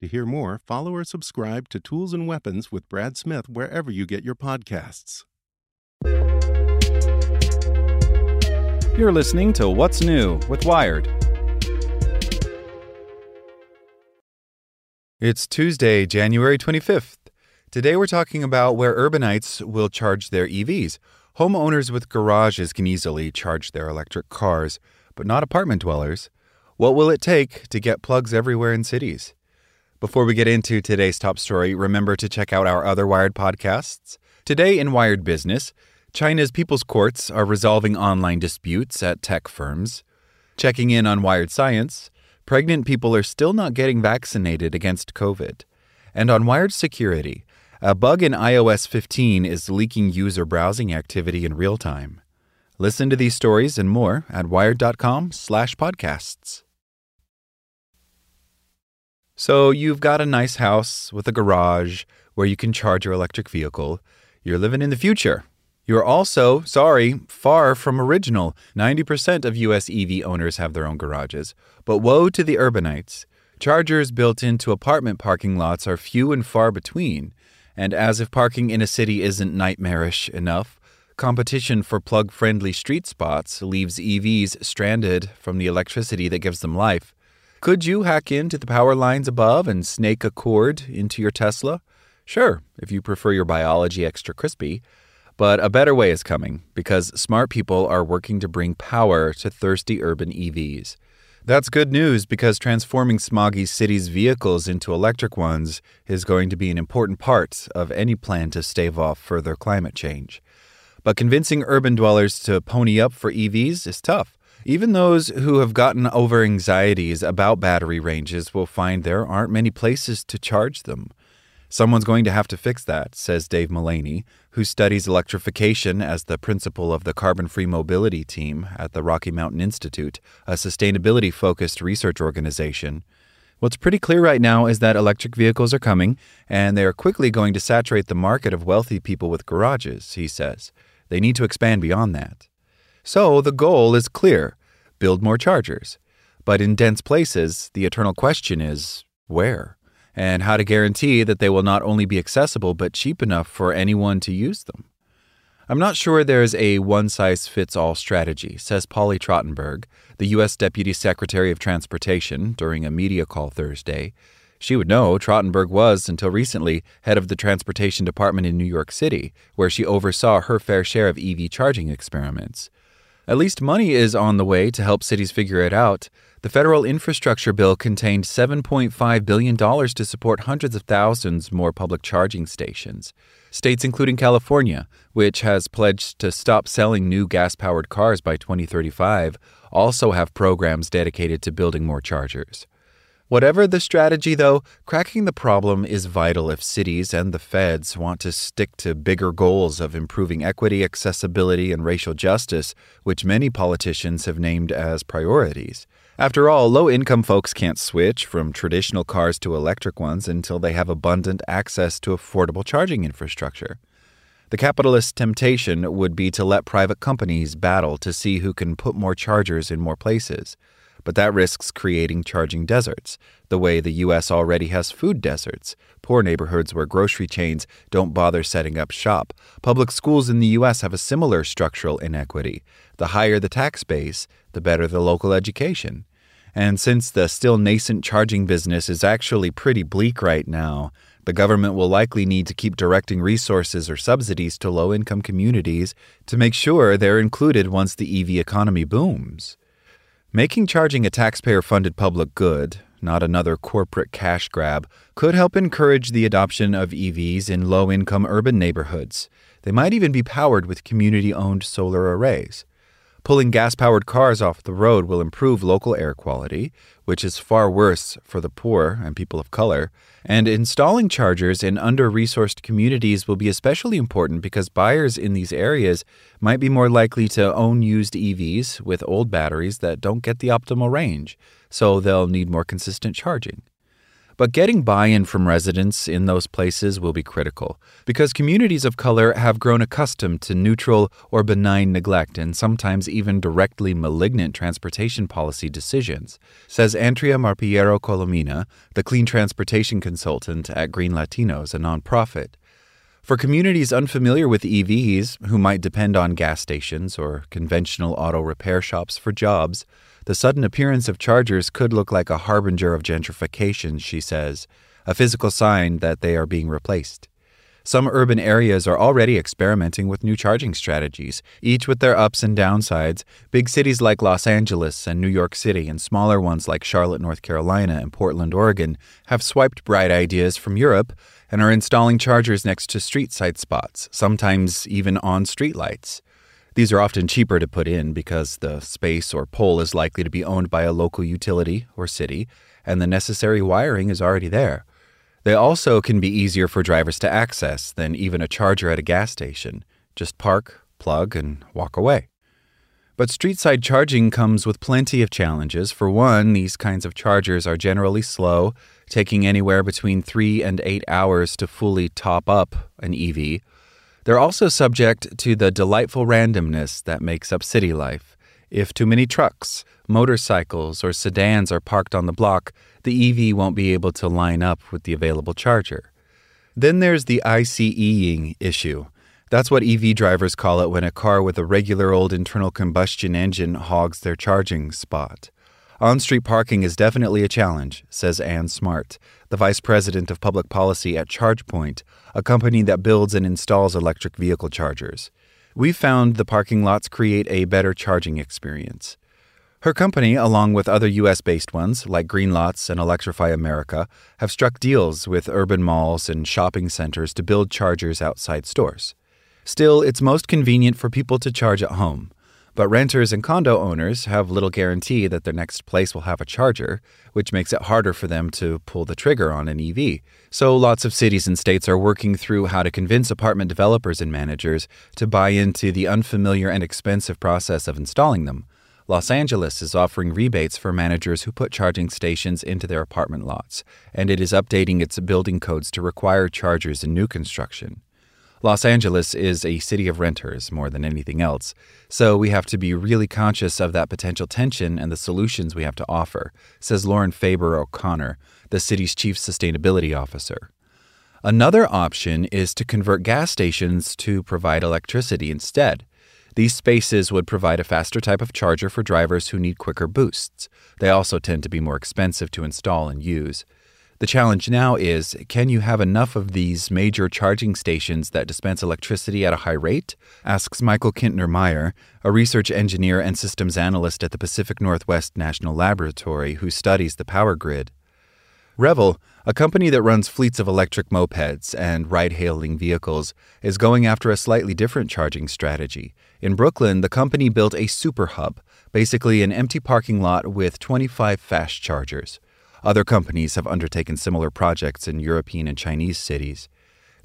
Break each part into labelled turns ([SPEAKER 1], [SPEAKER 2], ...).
[SPEAKER 1] To hear more, follow or subscribe to Tools and Weapons with Brad Smith wherever you get your podcasts.
[SPEAKER 2] You're listening to What's New with Wired.
[SPEAKER 3] It's Tuesday, January 25th. Today we're talking about where urbanites will charge their EVs. Homeowners with garages can easily charge their electric cars, but not apartment dwellers. What will it take to get plugs everywhere in cities? Before we get into today's top story, remember to check out our other Wired podcasts. Today in Wired Business, China's people's courts are resolving online disputes at tech firms. Checking in on Wired Science, pregnant people are still not getting vaccinated against COVID. And on Wired Security, a bug in iOS 15 is leaking user browsing activity in real time. Listen to these stories and more at wired.com/podcasts. So, you've got a nice house with a garage where you can charge your electric vehicle. You're living in the future. You're also, sorry, far from original. 90% of US EV owners have their own garages. But woe to the urbanites. Chargers built into apartment parking lots are few and far between. And as if parking in a city isn't nightmarish enough, competition for plug friendly street spots leaves EVs stranded from the electricity that gives them life. Could you hack into the power lines above and snake a cord into your Tesla? Sure, if you prefer your biology extra crispy. But a better way is coming because smart people are working to bring power to thirsty urban EVs. That's good news because transforming smoggy cities' vehicles into electric ones is going to be an important part of any plan to stave off further climate change. But convincing urban dwellers to pony up for EVs is tough. Even those who have gotten over anxieties about battery ranges will find there aren't many places to charge them. Someone's going to have to fix that, says Dave Mullaney, who studies electrification as the principal of the Carbon Free Mobility Team at the Rocky Mountain Institute, a sustainability focused research organization. What's pretty clear right now is that electric vehicles are coming, and they are quickly going to saturate the market of wealthy people with garages, he says. They need to expand beyond that. So the goal is clear build more chargers. But in dense places, the eternal question is where? and how to guarantee that they will not only be accessible but cheap enough for anyone to use them. I'm not sure there's a one size fits all strategy, says Polly Trottenberg, the U.S. Deputy Secretary of Transportation, during a media call Thursday. She would know Trottenberg was, until recently, head of the Transportation Department in New York City, where she oversaw her fair share of EV charging experiments. At least money is on the way to help cities figure it out. The federal infrastructure bill contained $7.5 billion to support hundreds of thousands more public charging stations. States including California, which has pledged to stop selling new gas powered cars by 2035, also have programs dedicated to building more chargers. Whatever the strategy, though, cracking the problem is vital if cities and the feds want to stick to bigger goals of improving equity, accessibility, and racial justice, which many politicians have named as priorities. After all, low income folks can't switch from traditional cars to electric ones until they have abundant access to affordable charging infrastructure. The capitalist temptation would be to let private companies battle to see who can put more chargers in more places. But that risks creating charging deserts, the way the U.S. already has food deserts. Poor neighborhoods where grocery chains don't bother setting up shop. Public schools in the U.S. have a similar structural inequity. The higher the tax base, the better the local education. And since the still nascent charging business is actually pretty bleak right now, the government will likely need to keep directing resources or subsidies to low income communities to make sure they're included once the EV economy booms. Making charging a taxpayer funded public good, not another corporate cash grab, could help encourage the adoption of EVs in low income urban neighborhoods. They might even be powered with community owned solar arrays. Pulling gas powered cars off the road will improve local air quality, which is far worse for the poor and people of color. And installing chargers in under resourced communities will be especially important because buyers in these areas might be more likely to own used EVs with old batteries that don't get the optimal range, so they'll need more consistent charging. But getting buy in from residents in those places will be critical because communities of color have grown accustomed to neutral or benign neglect and sometimes even directly malignant transportation policy decisions, says Andrea Marpillero Colomina, the clean transportation consultant at Green Latinos, a nonprofit. For communities unfamiliar with EVs, who might depend on gas stations or conventional auto repair shops for jobs, the sudden appearance of chargers could look like a harbinger of gentrification, she says, a physical sign that they are being replaced. Some urban areas are already experimenting with new charging strategies, each with their ups and downsides. Big cities like Los Angeles and New York City, and smaller ones like Charlotte, North Carolina, and Portland, Oregon, have swiped bright ideas from Europe and are installing chargers next to street side spots, sometimes even on streetlights. These are often cheaper to put in because the space or pole is likely to be owned by a local utility or city, and the necessary wiring is already there. They also can be easier for drivers to access than even a charger at a gas station. Just park, plug, and walk away. But streetside charging comes with plenty of challenges. For one, these kinds of chargers are generally slow, taking anywhere between three and eight hours to fully top up an EV. They're also subject to the delightful randomness that makes up city life. If too many trucks, motorcycles, or sedans are parked on the block, the EV won't be able to line up with the available charger. Then there's the ICEing issue. That's what EV drivers call it when a car with a regular old internal combustion engine hogs their charging spot. On street parking is definitely a challenge, says Anne Smart, the Vice President of Public Policy at ChargePoint, a company that builds and installs electric vehicle chargers. We found the parking lots create a better charging experience. Her company, along with other U.S. based ones like Greenlots and Electrify America, have struck deals with urban malls and shopping centers to build chargers outside stores. Still, it's most convenient for people to charge at home. But renters and condo owners have little guarantee that their next place will have a charger, which makes it harder for them to pull the trigger on an EV. So lots of cities and states are working through how to convince apartment developers and managers to buy into the unfamiliar and expensive process of installing them. Los Angeles is offering rebates for managers who put charging stations into their apartment lots, and it is updating its building codes to require chargers in new construction. Los Angeles is a city of renters more than anything else, so we have to be really conscious of that potential tension and the solutions we have to offer, says Lauren Faber O'Connor, the city's chief sustainability officer. Another option is to convert gas stations to provide electricity instead. These spaces would provide a faster type of charger for drivers who need quicker boosts. They also tend to be more expensive to install and use. The challenge now is can you have enough of these major charging stations that dispense electricity at a high rate? asks Michael Kintner Meyer, a research engineer and systems analyst at the Pacific Northwest National Laboratory who studies the power grid. Revel, a company that runs fleets of electric mopeds and ride hailing vehicles, is going after a slightly different charging strategy. In Brooklyn, the company built a super hub, basically an empty parking lot with 25 fast chargers. Other companies have undertaken similar projects in European and Chinese cities.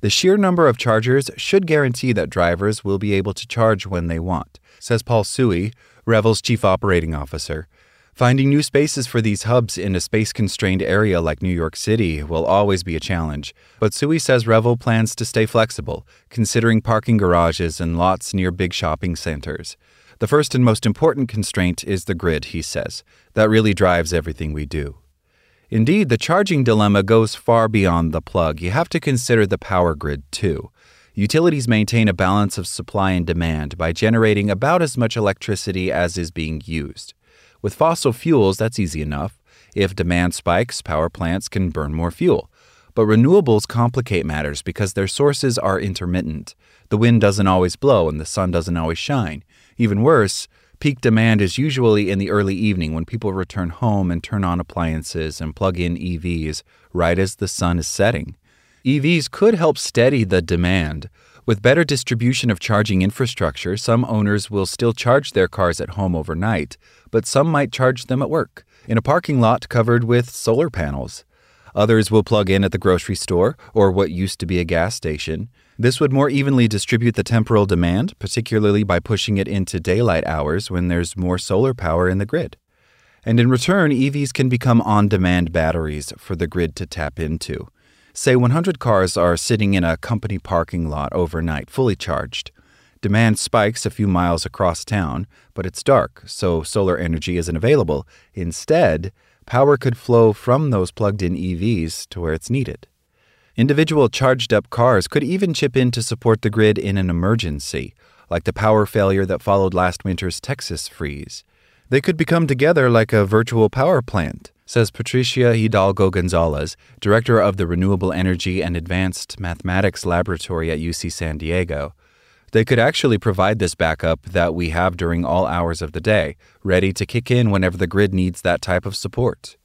[SPEAKER 3] The sheer number of chargers should guarantee that drivers will be able to charge when they want, says Paul Suhey, Revel's chief operating officer. Finding new spaces for these hubs in a space constrained area like New York City will always be a challenge, but Suhey says Revel plans to stay flexible, considering parking garages and lots near big shopping centers. The first and most important constraint is the grid, he says. That really drives everything we do. Indeed, the charging dilemma goes far beyond the plug. You have to consider the power grid, too. Utilities maintain a balance of supply and demand by generating about as much electricity as is being used. With fossil fuels, that's easy enough. If demand spikes, power plants can burn more fuel. But renewables complicate matters because their sources are intermittent. The wind doesn't always blow and the sun doesn't always shine. Even worse, peak demand is usually in the early evening when people return home and turn on appliances and plug in EVs right as the sun is setting. EVs could help steady the demand. With better distribution of charging infrastructure, some owners will still charge their cars at home overnight, but some might charge them at work, in a parking lot covered with solar panels. Others will plug in at the grocery store or what used to be a gas station. This would more evenly distribute the temporal demand, particularly by pushing it into daylight hours when there's more solar power in the grid. And in return, EVs can become on demand batteries for the grid to tap into. Say 100 cars are sitting in a company parking lot overnight, fully charged. Demand spikes a few miles across town, but it's dark, so solar energy isn't available. Instead, power could flow from those plugged in EVs to where it's needed. Individual charged up cars could even chip in to support the grid in an emergency, like the power failure that followed last winter's Texas freeze. They could become together like a virtual power plant, says Patricia Hidalgo Gonzalez, director of the Renewable Energy and Advanced Mathematics Laboratory at UC San Diego. They could actually provide this backup that we have during all hours of the day, ready to kick in whenever the grid needs that type of support.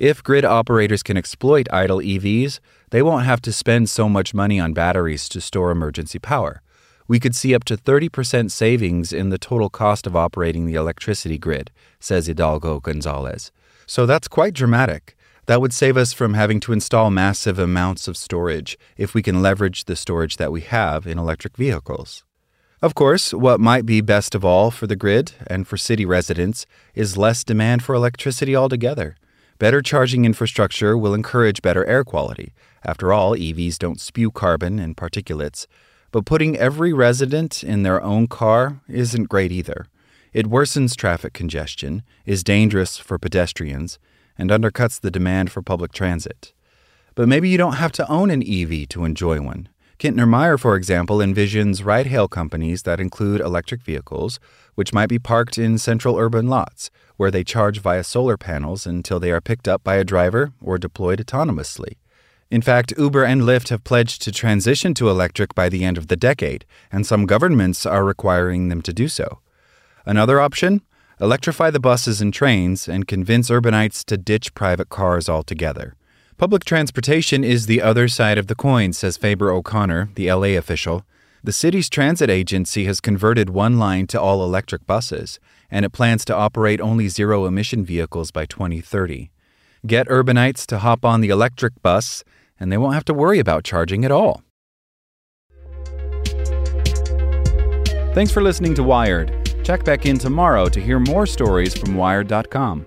[SPEAKER 3] If grid operators can exploit idle EVs, they won't have to spend so much money on batteries to store emergency power. We could see up to 30% savings in the total cost of operating the electricity grid, says Hidalgo Gonzalez. So that's quite dramatic. That would save us from having to install massive amounts of storage if we can leverage the storage that we have in electric vehicles. Of course, what might be best of all for the grid and for city residents is less demand for electricity altogether. Better charging infrastructure will encourage better air quality. After all, EVs don't spew carbon and particulates. But putting every resident in their own car isn't great either. It worsens traffic congestion, is dangerous for pedestrians, and undercuts the demand for public transit. But maybe you don't have to own an EV to enjoy one. Kintner Meyer, for example, envisions ride hail companies that include electric vehicles, which might be parked in central urban lots, where they charge via solar panels until they are picked up by a driver or deployed autonomously. In fact, Uber and Lyft have pledged to transition to electric by the end of the decade, and some governments are requiring them to do so. Another option? Electrify the buses and trains and convince urbanites to ditch private cars altogether. Public transportation is the other side of the coin, says Faber O'Connor, the LA official. The city's transit agency has converted one line to all electric buses, and it plans to operate only zero emission vehicles by 2030. Get urbanites to hop on the electric bus and they won't have to worry about charging at all.
[SPEAKER 2] Thanks for listening to Wired. Check back in tomorrow to hear more stories from Wired.com.